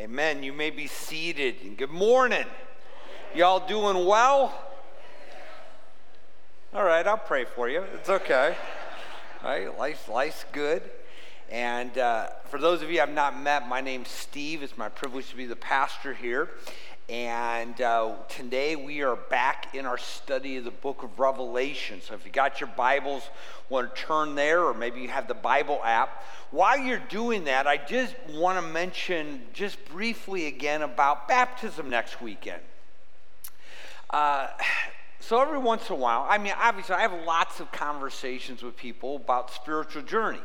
Amen. You may be seated. Good morning. Y'all doing well? All right, I'll pray for you. It's okay. All right, life's, life's good. And uh, for those of you I've not met, my name's Steve. It's my privilege to be the pastor here. And uh, today we are back in our study of the book of Revelation. So if you got your Bibles, want to turn there, or maybe you have the Bible app. While you're doing that, I just want to mention just briefly again about baptism next weekend. Uh, so every once in a while, I mean, obviously, I have lots of conversations with people about spiritual journey.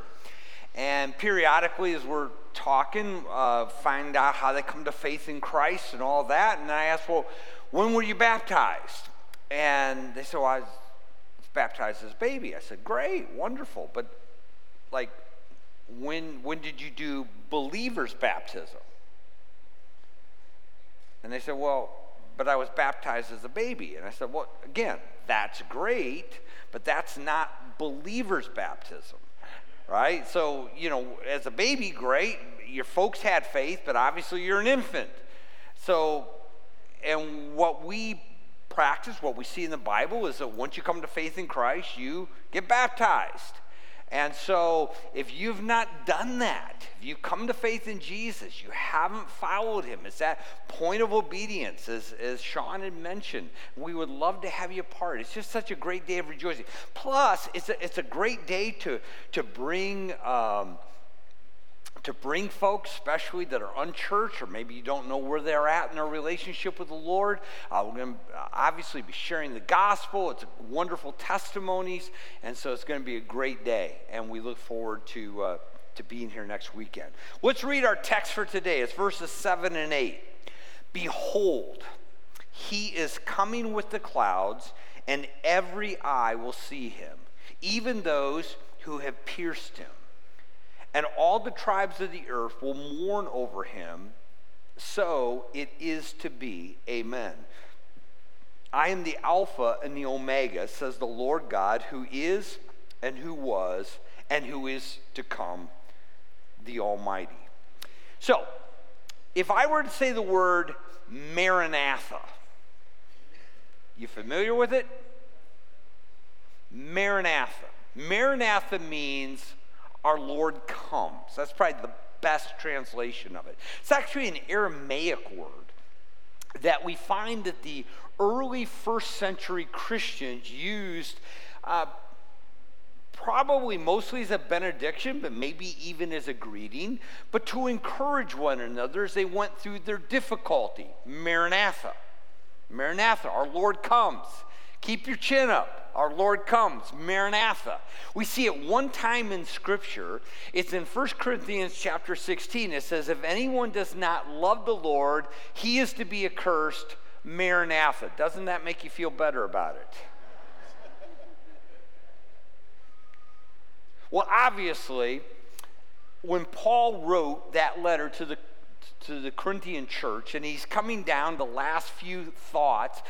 And periodically, as we're talking, uh, find out how they come to faith in Christ and all that. And I asked, well, when were you baptized? And they said, well, I was baptized as a baby. I said, great, wonderful. But like, when, when did you do believer's baptism? And they said, well, but I was baptized as a baby. And I said, well, again, that's great, but that's not believer's baptism right? So, you know, as a baby, great. Your folks had faith, but obviously you're an infant. So, and what we practice, what we see in the Bible, is that once you come to faith in Christ, you get baptized. And so, if you've not done that, if you come to faith in Jesus, you haven't followed him, it's that point of obedience, as, as Sean had mentioned. We would love to have you part. It's just such a great day of rejoicing. Plus, it's a, it's a great day to, to bring. Um, to bring folks, especially that are unchurched or maybe you don't know where they're at in their relationship with the Lord. Uh, we're going to obviously be sharing the gospel. It's wonderful testimonies, and so it's going to be a great day. And we look forward to uh, to being here next weekend. Let's read our text for today. It's verses seven and eight. Behold, he is coming with the clouds, and every eye will see him, even those who have pierced him and all the tribes of the earth will mourn over him. So it is to be. Amen. I am the Alpha and the Omega, says the Lord God, who is and who was and who is to come, the Almighty. So, if I were to say the word Maranatha, you familiar with it? Maranatha. Maranatha means our Lord comes. That's probably the best translation of it. It's actually an Aramaic word that we find that the early first century Christians used. Uh, probably mostly as a benediction, but maybe even as a greeting, but to encourage one another as they went through their difficulty. Maranatha. Maranatha, our Lord comes. Keep your chin up. Our Lord comes. Maranatha. We see it one time in Scripture. It's in 1 Corinthians chapter 16. It says, If anyone does not love the Lord, he is to be accursed. Maranatha. Doesn't that make you feel better about it? well, obviously, when Paul wrote that letter to the to the Corinthian church, and he's coming down the last few thoughts.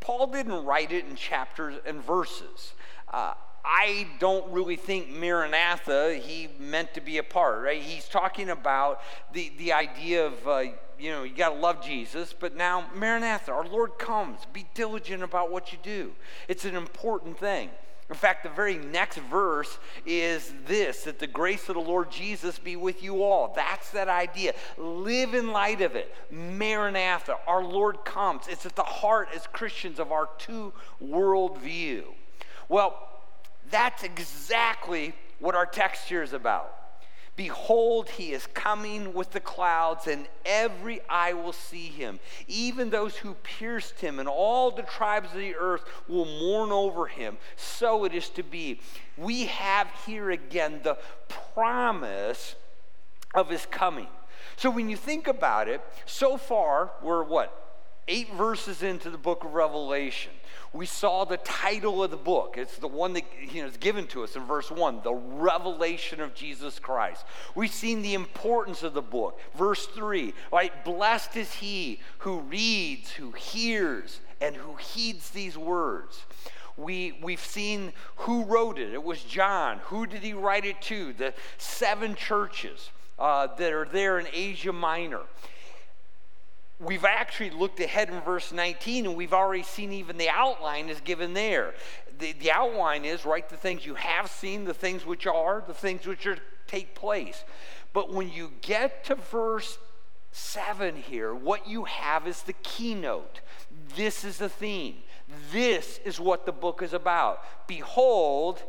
Paul didn't write it in chapters and verses. Uh, I don't really think Maranatha he meant to be a part, right? He's talking about the, the idea of, uh, you know, you got to love Jesus, but now Maranatha, our Lord comes. Be diligent about what you do. It's an important thing. In fact, the very next verse is this that the grace of the Lord Jesus be with you all. That's that idea. Live in light of it. Maranatha, our Lord comes. It's at the heart as Christians of our two world view. Well, that's exactly what our text here is about. Behold, he is coming with the clouds, and every eye will see him. Even those who pierced him, and all the tribes of the earth will mourn over him. So it is to be. We have here again the promise of his coming. So when you think about it, so far, we're what? Eight verses into the book of Revelation we saw the title of the book. It's the one that you know, is given to us in verse 1 the revelation of Jesus Christ. We've seen the importance of the book. Verse 3, right? Blessed is he who reads, who hears, and who heeds these words. We, we've seen who wrote it. It was John. Who did he write it to? The seven churches uh, that are there in Asia Minor. We've actually looked ahead in verse 19 and we've already seen even the outline is given there. The, the outline is, right, the things you have seen, the things which are, the things which are take place. But when you get to verse 7 here, what you have is the keynote. This is the theme. This is what the book is about. Behold,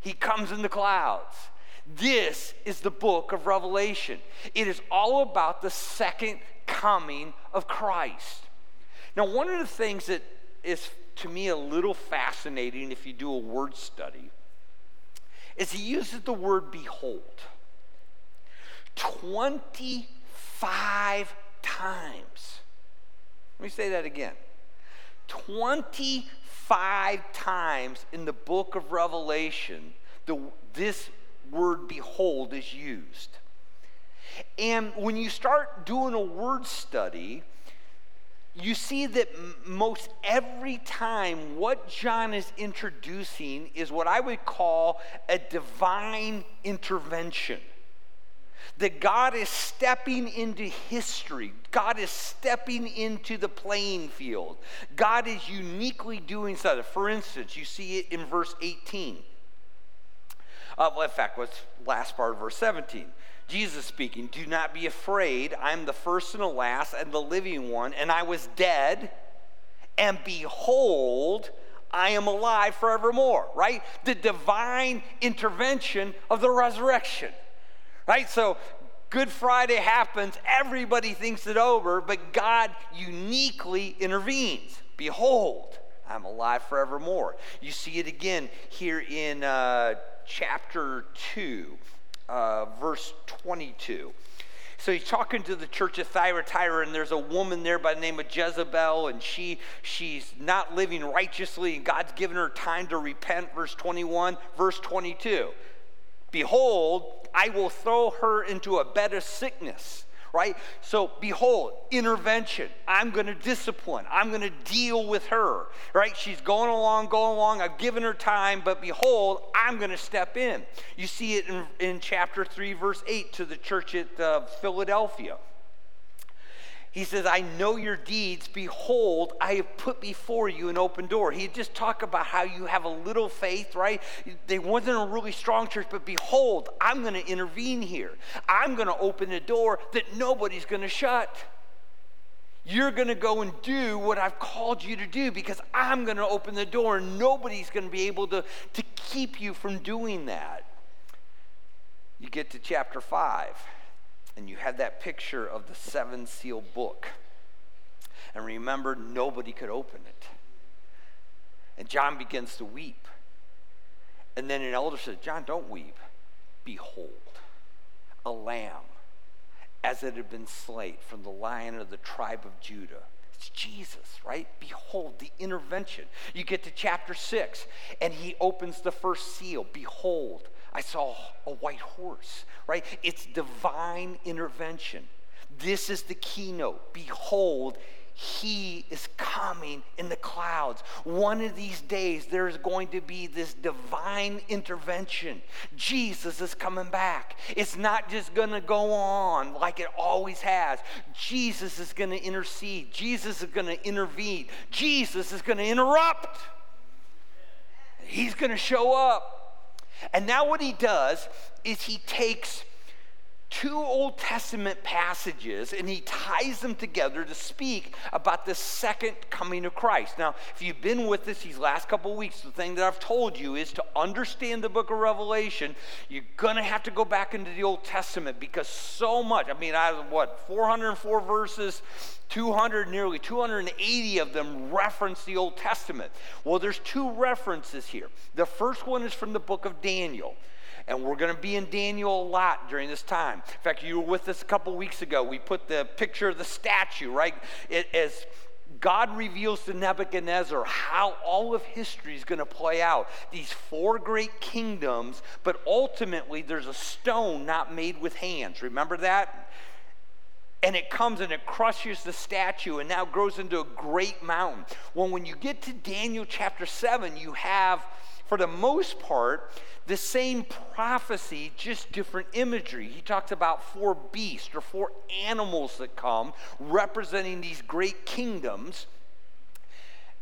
he comes in the clouds. This is the book of Revelation. It is all about the second coming of Christ. Now, one of the things that is to me a little fascinating if you do a word study is he uses the word behold 25 times. Let me say that again. 25 times in the book of Revelation, the, this word behold is used. And when you start doing a word study, you see that most every time what John is introducing is what I would call a divine intervention. That God is stepping into history. God is stepping into the playing field. God is uniquely doing something. For instance, you see it in verse 18. Uh, well, in fact, what's last part of verse 17? Jesus speaking, Do not be afraid. I'm the first and the last and the living one, and I was dead, and behold, I am alive forevermore, right? The divine intervention of the resurrection, right? So Good Friday happens, everybody thinks it over, but God uniquely intervenes. Behold, I'm alive forevermore. You see it again here in uh, chapter 2 uh, verse 22. So he's talking to the church of Thyatira, and there's a woman there by the name of Jezebel, and she she's not living righteously, and God's given her time to repent. Verse 21, verse 22. Behold, I will throw her into a bed of sickness right? So, behold, intervention. I'm going to discipline. I'm going to deal with her, right? She's going along, going along. I've given her time, but behold, I'm going to step in. You see it in, in chapter 3, verse 8 to the church at uh, Philadelphia. He says, I know your deeds. Behold, I have put before you an open door. He just talked about how you have a little faith, right? They wasn't a really strong church, but behold, I'm going to intervene here. I'm going to open a door that nobody's going to shut. You're going to go and do what I've called you to do because I'm going to open the door and nobody's going to be able to, to keep you from doing that. You get to chapter 5 and you have that picture of the seven seal book. And remember, nobody could open it. And John begins to weep. And then an elder says, John, don't weep. Behold, a lamb, as it had been slain from the lion of the tribe of Judah. It's Jesus, right? Behold the intervention. You get to chapter 6, and he opens the first seal. Behold, I saw a white horse, right? It's divine intervention. This is the keynote. Behold, he is coming in the clouds. One of these days, there's going to be this divine intervention. Jesus is coming back. It's not just going to go on like it always has. Jesus is going to intercede, Jesus is going to intervene, Jesus is going to interrupt. He's going to show up. And now, what he does is he takes two Old Testament passages and he ties them together to speak about the second coming of Christ. Now, if you've been with us these last couple of weeks, the thing that I've told you is to understand the book of Revelation, you're going to have to go back into the Old Testament because so much, I mean, I what, 404 verses, 200, nearly 280 of them reference the Old Testament. Well, there's two references here. The first one is from the book of Daniel. And we're going to be in Daniel a lot during this time. In fact, you were with us a couple weeks ago. We put the picture of the statue, right? It, as God reveals to Nebuchadnezzar how all of history is going to play out. These four great kingdoms, but ultimately there's a stone not made with hands. Remember that? and it comes and it crushes the statue and now grows into a great mountain. Well, when you get to Daniel chapter 7, you have, for the most part, the same prophecy, just different imagery. He talks about four beasts or four animals that come representing these great kingdoms.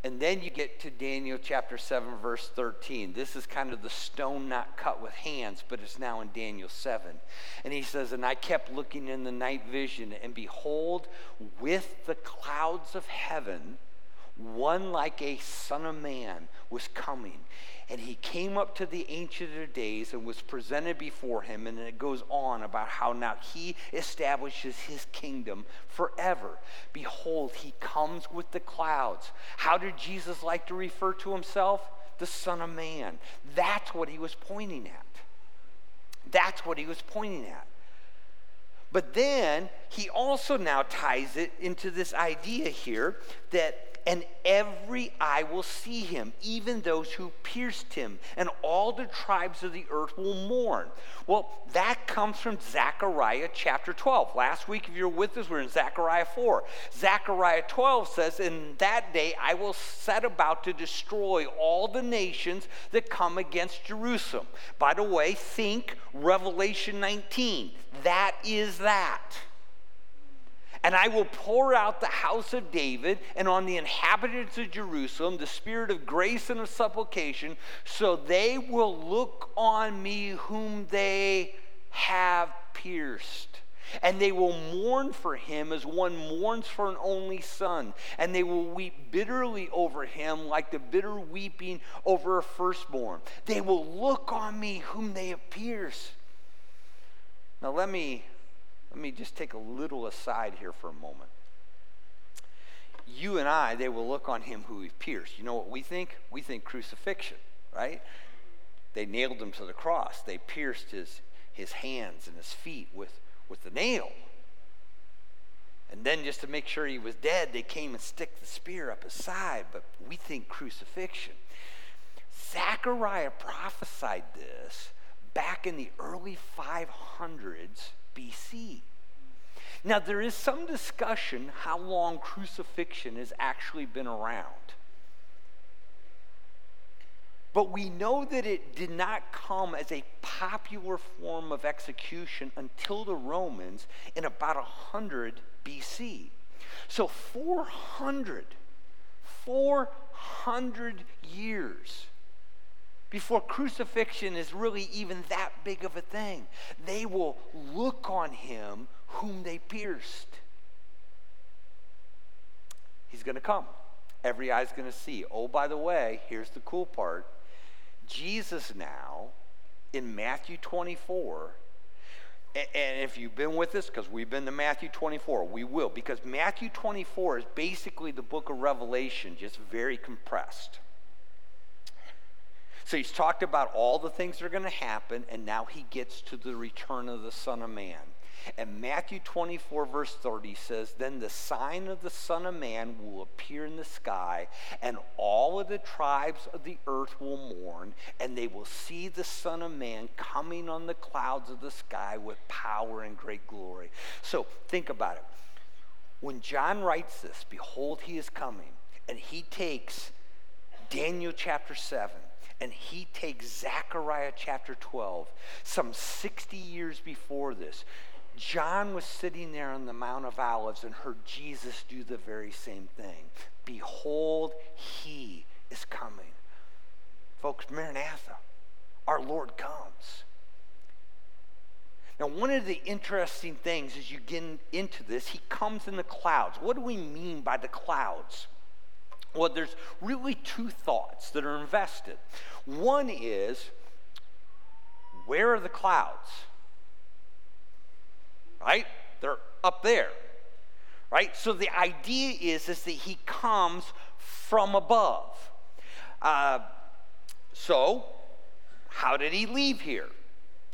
And then you get to Daniel chapter 7, verse 13. This is kind of the stone not cut with hands, but it's now in Daniel 7. And he says, And I kept looking in the night vision, and behold, with the clouds of heaven, one like a son of man was coming. And he came up to the Ancient of Days and was presented before him. And it goes on about how now he establishes his kingdom forever. Behold, he comes with the clouds. How did Jesus like to refer to himself? The Son of Man. That's what he was pointing at. That's what he was pointing at. But then he also now ties it into this idea here that and every eye will see him, even those who pierced him, and all the tribes of the earth will mourn. Well, that comes from Zechariah chapter 12. Last week, if you're with us, we're in Zechariah 4. Zechariah 12 says, In that day I will set about to destroy all the nations that come against Jerusalem. By the way, think Revelation 19. That that. And I will pour out the house of David and on the inhabitants of Jerusalem the spirit of grace and of supplication, so they will look on me whom they have pierced. And they will mourn for him as one mourns for an only son. And they will weep bitterly over him like the bitter weeping over a firstborn. They will look on me whom they have pierced. Now, let me let me just take a little aside here for a moment. You and I, they will look on him who he pierced. You know what we think? We think crucifixion, right? They nailed him to the cross. They pierced his, his hands and his feet with, with the nail. And then, just to make sure he was dead, they came and stick the spear up his side. But we think crucifixion. Zechariah prophesied this back in the early 500s BC. Now, there is some discussion how long crucifixion has actually been around. But we know that it did not come as a popular form of execution until the Romans in about 100 BC. So 400, 400 years before crucifixion is really even that big of a thing. They will look on him whom they pierced. He's going to come. Every eye's going to see. Oh, by the way, here's the cool part Jesus now, in Matthew 24, and if you've been with us, because we've been to Matthew 24, we will, because Matthew 24 is basically the book of Revelation, just very compressed. So he's talked about all the things that are going to happen, and now he gets to the return of the Son of Man. And Matthew 24, verse 30 says, Then the sign of the Son of Man will appear in the sky, and all of the tribes of the earth will mourn, and they will see the Son of Man coming on the clouds of the sky with power and great glory. So think about it. When John writes this, Behold, he is coming, and he takes Daniel chapter 7 and he takes Zechariah chapter 12, some 60 years before this. John was sitting there on the Mount of Olives and heard Jesus do the very same thing. Behold, he is coming. Folks, Maranatha, our Lord comes. Now, one of the interesting things as you get into this, he comes in the clouds. What do we mean by the clouds? Well, there's really two thoughts that are invested. One is, where are the clouds? Right? They're up there. Right? So the idea is, is that he comes from above. Uh, so, how did he leave here?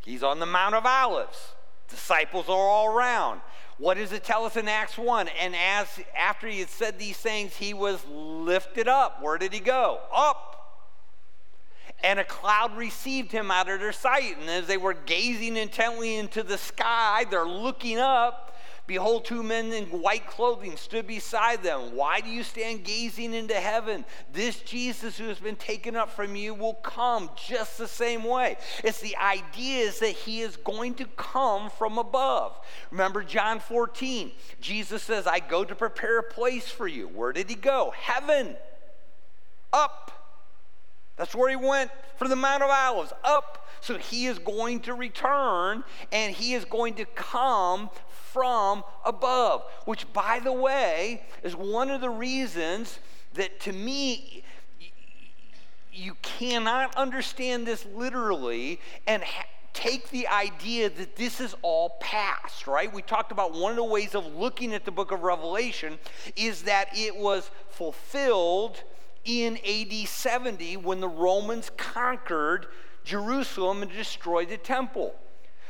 He's on the Mount of Olives. Disciples are all around. What does it tell us in Acts 1? And as after he had said these things, he was lifted up. Where did he go? Up. And a cloud received him out of their sight. And as they were gazing intently into the sky, they're looking up. Behold, two men in white clothing stood beside them. Why do you stand gazing into heaven? This Jesus who has been taken up from you will come just the same way. It's the idea is that he is going to come from above. Remember John 14. Jesus says, I go to prepare a place for you. Where did he go? Heaven. Up. That's where he went from the Mount of Olives, up. So he is going to return and he is going to come from above, which, by the way, is one of the reasons that to me, you cannot understand this literally and ha- take the idea that this is all past, right? We talked about one of the ways of looking at the book of Revelation is that it was fulfilled in AD 70 when the Romans conquered Jerusalem and destroyed the temple.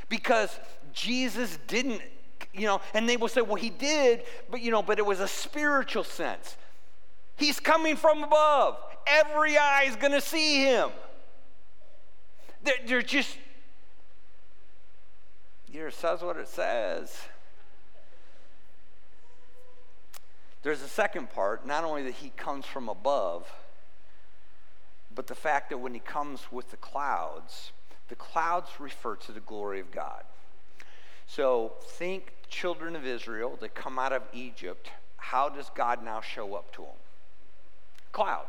Because Jesus didn't, you know, and they will say, well, he did, but, you know, but it was a spiritual sense. He's coming from above. Every eye is going to see him. They're, they're just, here it says what it says. There's a second part, not only that he comes from above, but the fact that when he comes with the clouds, the clouds refer to the glory of God. So think children of Israel that come out of Egypt. How does God now show up to them? Cloud,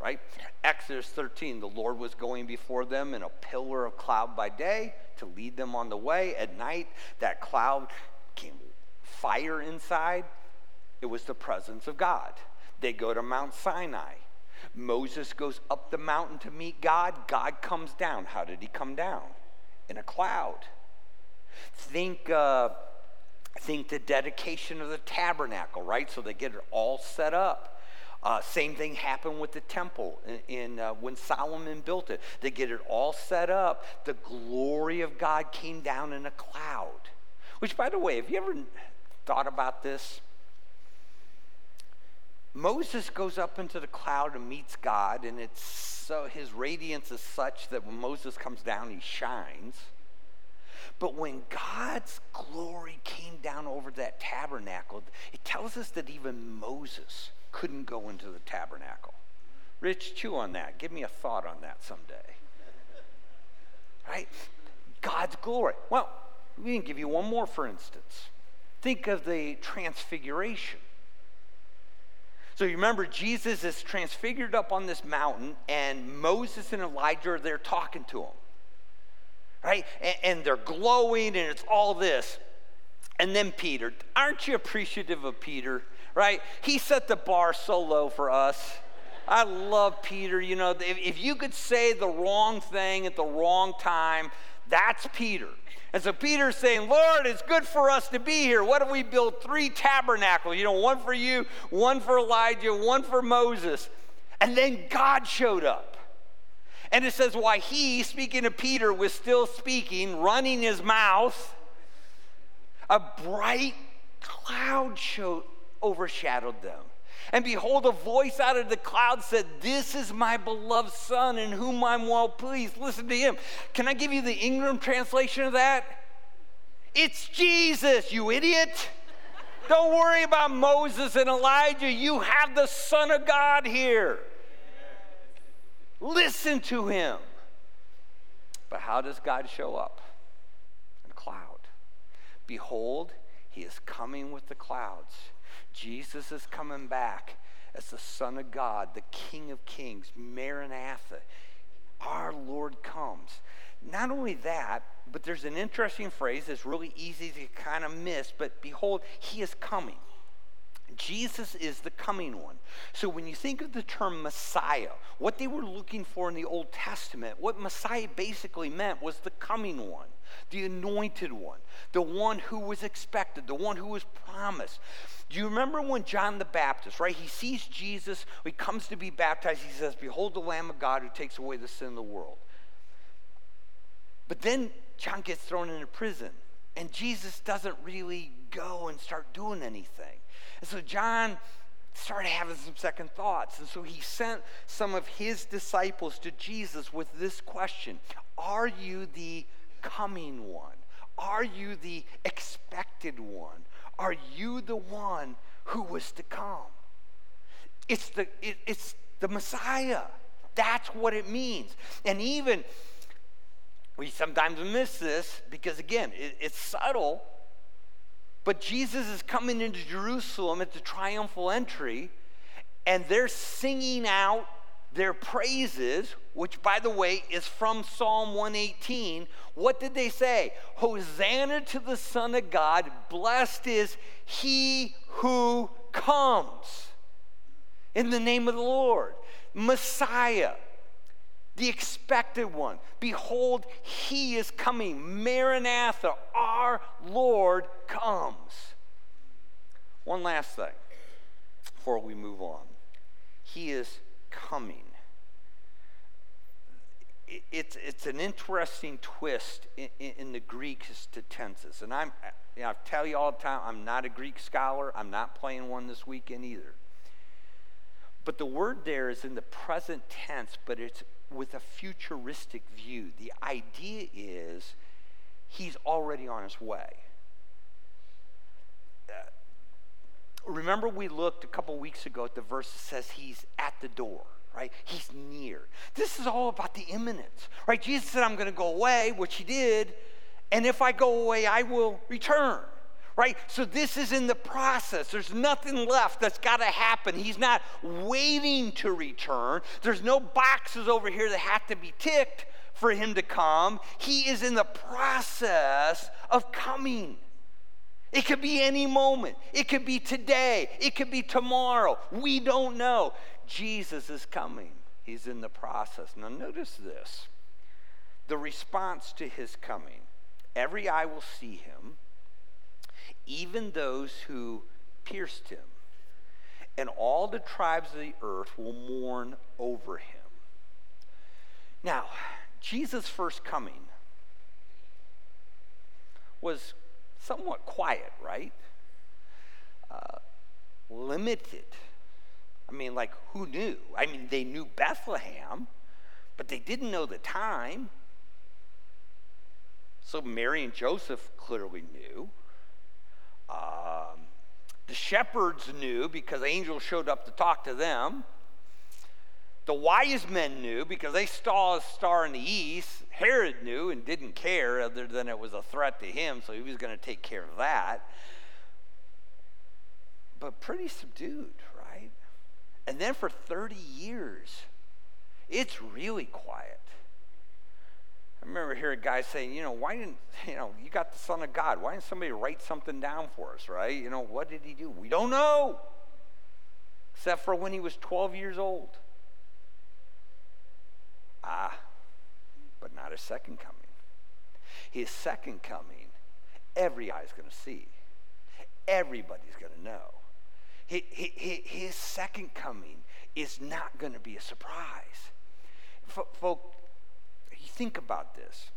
right? Exodus 13, the Lord was going before them in a pillar of cloud by day to lead them on the way. At night, that cloud came fire inside it was the presence of God. They go to Mount Sinai. Moses goes up the mountain to meet God. God comes down. How did he come down? In a cloud. Think, uh, think the dedication of the tabernacle, right? So they get it all set up. Uh, same thing happened with the temple in, in uh, when Solomon built it. They get it all set up. The glory of God came down in a cloud. Which, by the way, have you ever thought about this? Moses goes up into the cloud and meets God, and it's so his radiance is such that when Moses comes down, he shines. But when God's glory came down over that tabernacle, it tells us that even Moses couldn't go into the tabernacle. Rich, chew on that. Give me a thought on that someday. Right? God's glory. Well, we can give you one more, for instance. Think of the transfiguration. So you remember, Jesus is transfigured up on this mountain, and Moses and Elijah are there talking to him. Right? And, and they're glowing, and it's all this. And then Peter. Aren't you appreciative of Peter? Right? He set the bar so low for us. I love Peter. You know, if, if you could say the wrong thing at the wrong time, that's Peter. And so Peter's saying, Lord, it's good for us to be here. What if we build three tabernacles? You know, one for you, one for Elijah, one for Moses. And then God showed up. And it says, why he, speaking to Peter, was still speaking, running his mouth, a bright cloud showed, overshadowed them. And behold, a voice out of the cloud said, This is my beloved Son in whom I'm well pleased. Listen to him. Can I give you the Ingram translation of that? It's Jesus, you idiot. Don't worry about Moses and Elijah. You have the Son of God here. Listen to him. But how does God show up? In a cloud. Behold, he is coming with the clouds Jesus is coming back as the Son of God, the King of Kings, Maranatha. Our Lord comes. Not only that, but there's an interesting phrase that's really easy to kind of miss, but behold, he is coming. Jesus is the coming one. So when you think of the term Messiah, what they were looking for in the Old Testament, what Messiah basically meant was the coming one, the anointed one, the one who was expected, the one who was promised. Do you remember when John the Baptist, right? He sees Jesus, he comes to be baptized, he says, Behold the Lamb of God who takes away the sin of the world. But then John gets thrown into prison, and Jesus doesn't really go and start doing anything. And so John started having some second thoughts. And so he sent some of his disciples to Jesus with this question Are you the coming one? Are you the expected one? Are you the one who was to come? It's the, it, it's the Messiah. That's what it means. And even, we sometimes miss this because, again, it, it's subtle, but Jesus is coming into Jerusalem at the triumphal entry, and they're singing out their praises, which, by the way, is from Psalm 118. What did they say? Hosanna to the Son of God, blessed is he who comes in the name of the Lord. Messiah, the expected one. Behold, he is coming. Maranatha, our Lord comes. One last thing before we move on. He is coming. It's, it's an interesting twist in, in the Greek to tenses. And I'm, you know, I tell you all the time, I'm not a Greek scholar. I'm not playing one this weekend either. But the word there is in the present tense, but it's with a futuristic view. The idea is he's already on his way. Uh, remember, we looked a couple weeks ago at the verse that says he's at the door, right? He's near. This is all about the imminence, right? Jesus said, I'm going to go away, which he did, and if I go away, I will return right? So this is in the process. There's nothing left that's got to happen. He's not waiting to return. There's no boxes over here that have to be ticked for him to come. He is in the process of coming. It could be any moment. It could be today. It could be tomorrow. We don't know. Jesus is coming. He's in the process. Now, notice this the response to his coming. Every eye will see him, even those who pierced him. And all the tribes of the earth will mourn over him. Now, Jesus' first coming was somewhat quiet, right? Uh, limited. I mean, like, who knew? I mean, they knew Bethlehem, but they didn't know the time. So Mary and Joseph clearly knew. Um, the shepherds knew because angels showed up to talk to them. The wise men knew because they saw a star in the east. Herod knew and didn't care, other than it was a threat to him, so he was going to take care of that. But pretty subdued, right? And then for 30 years, it's really quiet. I remember hearing guys saying, you know, why didn't, you know, you got the Son of God. Why didn't somebody write something down for us, right? You know, what did he do? We don't know. Except for when he was 12 years old. Ah, but not his second coming. His second coming, every eye's going to see. Everybody's going to know. His second coming is not going to be a surprise. Folks, think about this.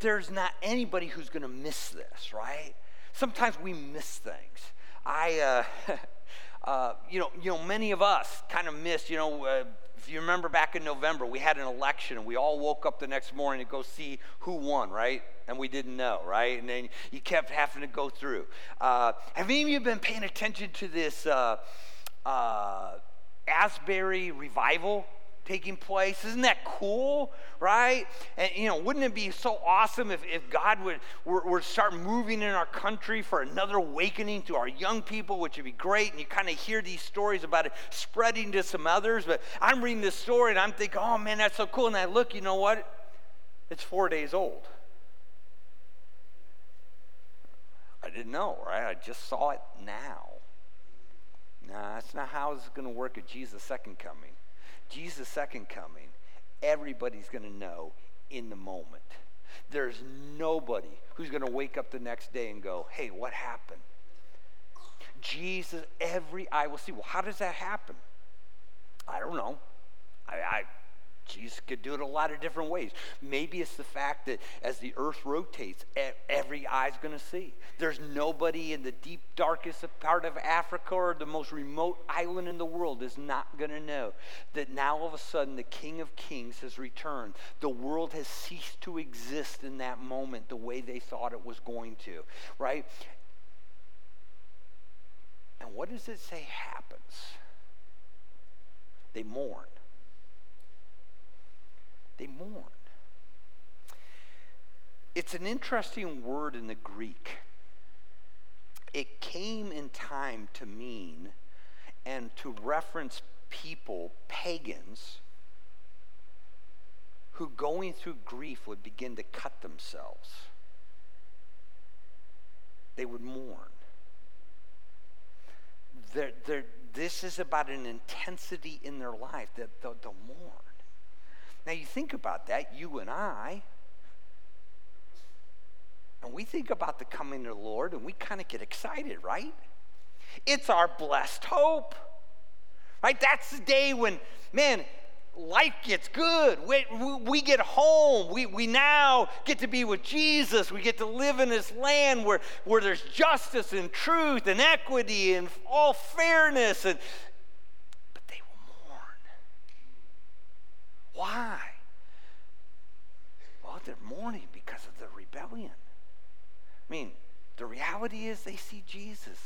There's not anybody who's going to miss this, right? Sometimes we miss things. I, uh, uh, you know, you know, many of us kind of miss. You know, uh, if you remember back in November, we had an election, and we all woke up the next morning to go see who won, right? And we didn't know, right? And then you kept having to go through. Uh, have any of you been paying attention to this uh, uh, Asbury revival? Taking place. Isn't that cool, right? And, you know, wouldn't it be so awesome if, if God would, would start moving in our country for another awakening to our young people, which would be great. And you kind of hear these stories about it spreading to some others. But I'm reading this story and I'm thinking, oh man, that's so cool. And I look, you know what? It's four days old. I didn't know, right? I just saw it now. Nah, that's not how it's going to work at Jesus' second coming. Jesus' second coming, everybody's going to know in the moment. There's nobody who's going to wake up the next day and go, hey, what happened? Jesus, every eye will see. Well, how does that happen? I don't know. I, I Jesus could do it a lot of different ways. Maybe it's the fact that as the earth rotates, every eye's going to see. There's nobody in the deep, darkest part of Africa or the most remote island in the world is not going to know that now all of a sudden the King of Kings has returned. The world has ceased to exist in that moment the way they thought it was going to, right? And what does it say happens? They mourn. They mourn. It's an interesting word in the Greek. It came in time to mean and to reference people, pagans, who going through grief would begin to cut themselves. They would mourn. They're, they're, this is about an intensity in their life that they'll, they'll mourn. Now, you think about that, you and I, and we think about the coming of the Lord and we kind of get excited, right? It's our blessed hope, right? That's the day when, man, life gets good. We, we get home. We, we now get to be with Jesus. We get to live in this land where, where there's justice and truth and equity and all fairness. And, but they will mourn. Why? Well, they're mourning because of the rebellion. I mean, the reality is they see Jesus.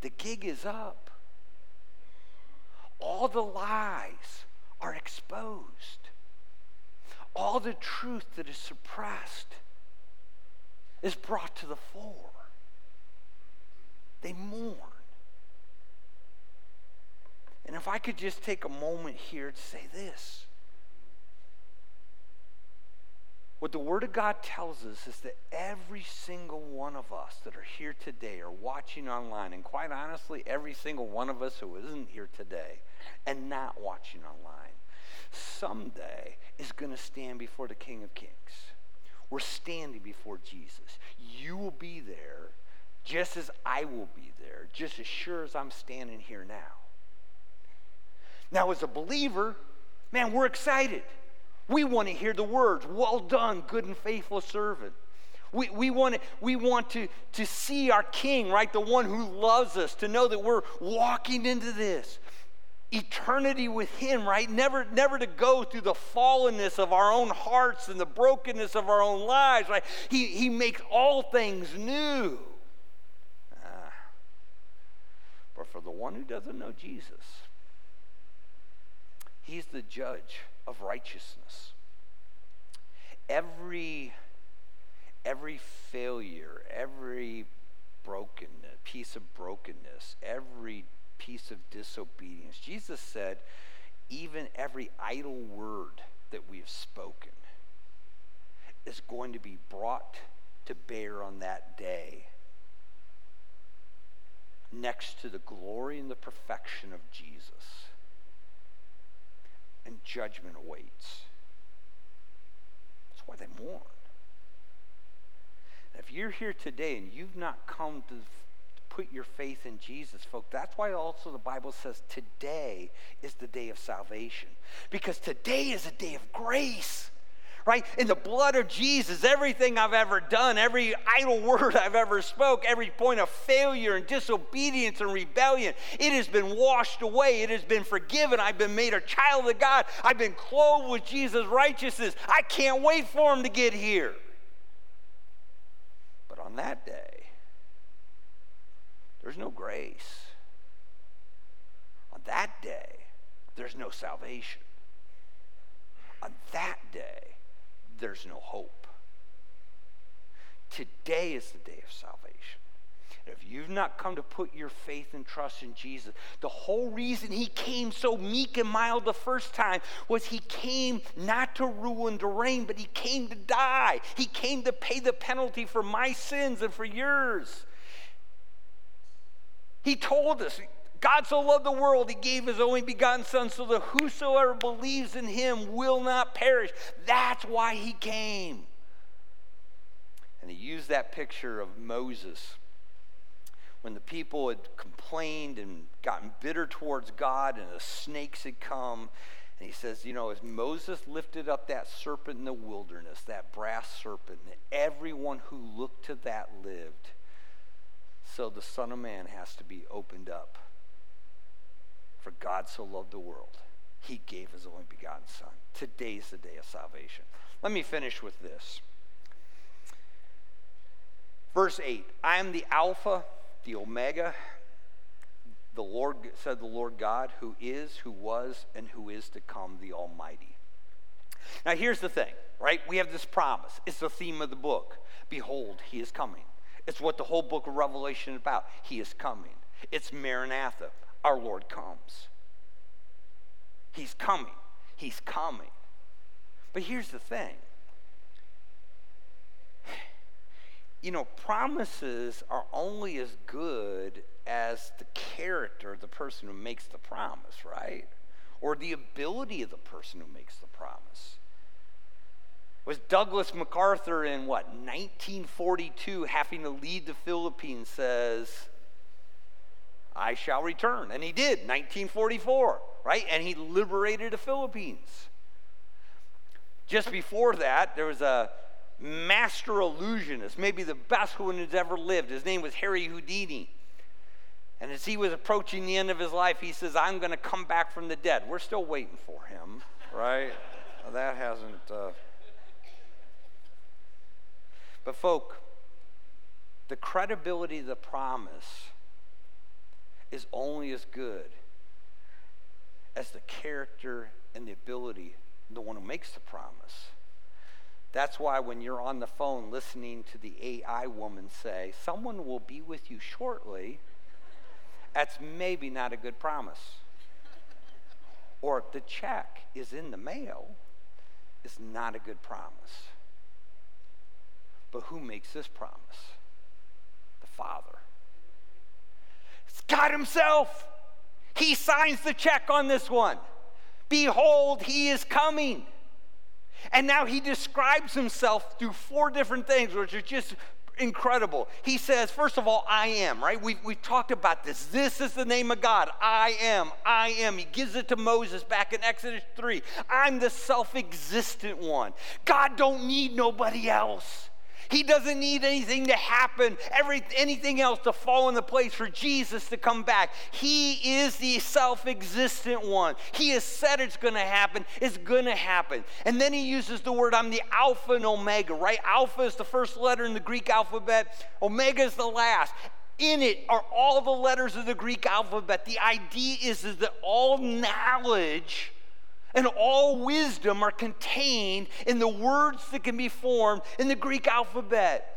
The gig is up. All the lies are exposed. All the truth that is suppressed is brought to the fore. They mourn. And if I could just take a moment here to say this what the Word of God tells us is that every single one of us that are here today or watching online, and quite honestly, every single one of us who isn't here today and not watching online, someday is going to stand before the King of Kings. We're standing before Jesus. You will be there just as I will be there, just as sure as I'm standing here now. Now, as a believer, man, we're excited. We want to hear the words, well done, good and faithful servant. We, we, want, to, we want to, to see our King, right? The one who loves us, to know that we're walking into this eternity with him right never never to go through the fallenness of our own hearts and the brokenness of our own lives right he he makes all things new ah. but for the one who doesn't know jesus he's the judge of righteousness every every failure every broken piece of brokenness every piece of disobedience. Jesus said, even every idle word that we have spoken is going to be brought to bear on that day next to the glory and the perfection of Jesus. Judgment awaits. That's why they mourn. If you're here today and you've not come to put your faith in Jesus, folks. That's why also the Bible says today is the day of salvation. Because today is a day of grace. Right? In the blood of Jesus, everything I've ever done, every idle word I've ever spoke, every point of failure and disobedience and rebellion, it has been washed away. It has been forgiven. I've been made a child of God. I've been clothed with Jesus' righteousness. I can't wait for him to get here. But on that day, there's no grace. On that day, there's no salvation. On that day, there's no hope. Today is the day of salvation. If you've not come to put your faith and trust in Jesus, the whole reason he came so meek and mild the first time was he came not to ruin the reign, but he came to die. He came to pay the penalty for my sins and for yours. He told us, God so loved the world, he gave his only begotten Son, so that whosoever believes in him will not perish. That's why he came. And he used that picture of Moses when the people had complained and gotten bitter towards God and the snakes had come. And he says, you know, as Moses lifted up that serpent in the wilderness, that brass serpent, and everyone who looked to that lived so the Son of Man has to be opened up. For God so loved the world, he gave his only begotten Son. Today's the day of salvation. Let me finish with this. Verse 8 I am the Alpha, the Omega, The Lord said the Lord God, who is, who was, and who is to come, the Almighty. Now here's the thing, right? We have this promise. It's the theme of the book. Behold, he is coming. It's what the whole book of Revelation is about. He is coming. It's Maranatha. Our Lord comes. He's coming. He's coming. But here's the thing you know, promises are only as good as the character of the person who makes the promise, right? Or the ability of the person who makes the promise. Was Douglas MacArthur in what, 1942, having to lead the Philippines, says, I shall return. And he did, 1944, right? And he liberated the Philippines. Just before that, there was a master illusionist, maybe the best one who's ever lived. His name was Harry Houdini. And as he was approaching the end of his life, he says, I'm going to come back from the dead. We're still waiting for him, right? that hasn't. Uh... But, folk, the credibility of the promise is only as good as the character and the ability of the one who makes the promise. That's why when you're on the phone listening to the AI woman say, Someone will be with you shortly, that's maybe not a good promise. Or the check is in the mail is not a good promise. But who makes this promise? The Father. God Himself. He signs the check on this one. Behold, He is coming. And now he describes himself through four different things, which are just incredible. He says, first of all, I am, right? We've, we've talked about this. This is the name of God. I am. I am. He gives it to Moses back in Exodus 3. I'm the self existent one. God don't need nobody else. He doesn't need anything to happen, every, anything else to fall into place for Jesus to come back. He is the self existent one. He has said it's going to happen, it's going to happen. And then he uses the word, I'm the Alpha and Omega, right? Alpha is the first letter in the Greek alphabet, Omega is the last in it are all the letters of the Greek alphabet. The idea is, is that all knowledge and all wisdom are contained in the words that can be formed in the Greek alphabet.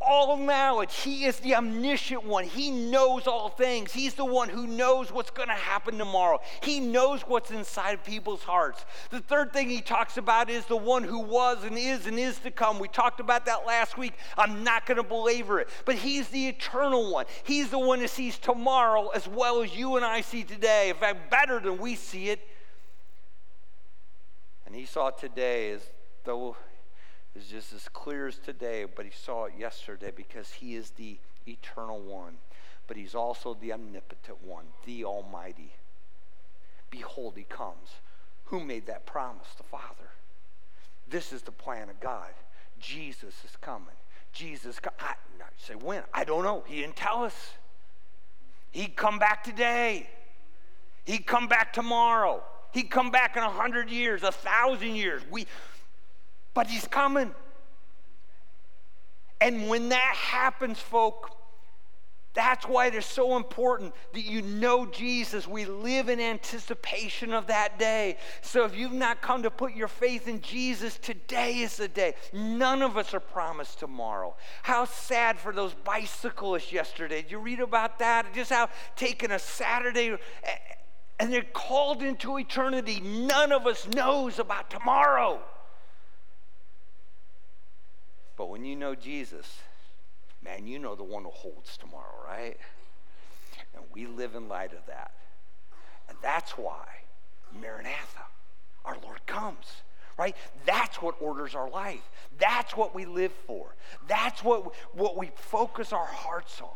All knowledge. He is the omniscient one. He knows all things. He's the one who knows what's going to happen tomorrow. He knows what's inside people's hearts. The third thing he talks about is the one who was and is and is to come. We talked about that last week. I'm not going to belabor it. But he's the eternal one. He's the one who sees tomorrow as well as you and I see today. In fact, better than we see it. And he saw today as though it's just as clear as today, but he saw it yesterday because he is the eternal one. But he's also the omnipotent one, the Almighty. Behold, he comes. Who made that promise? The Father. This is the plan of God. Jesus is coming. Jesus, I, say when? I don't know. He didn't tell us. He'd come back today. He'd come back tomorrow. He'd come back in a hundred years, a thousand years. We, but he's coming. And when that happens, folk, that's why it is so important that you know Jesus. We live in anticipation of that day. So if you've not come to put your faith in Jesus, today is the day. None of us are promised tomorrow. How sad for those bicyclists yesterday. Did you read about that? Just how taking a Saturday and they're called into eternity. None of us knows about tomorrow. But when you know Jesus, man, you know the one who holds tomorrow, right? And we live in light of that. And that's why Maranatha, our Lord comes, right? That's what orders our life. That's what we live for. That's what, what we focus our hearts on.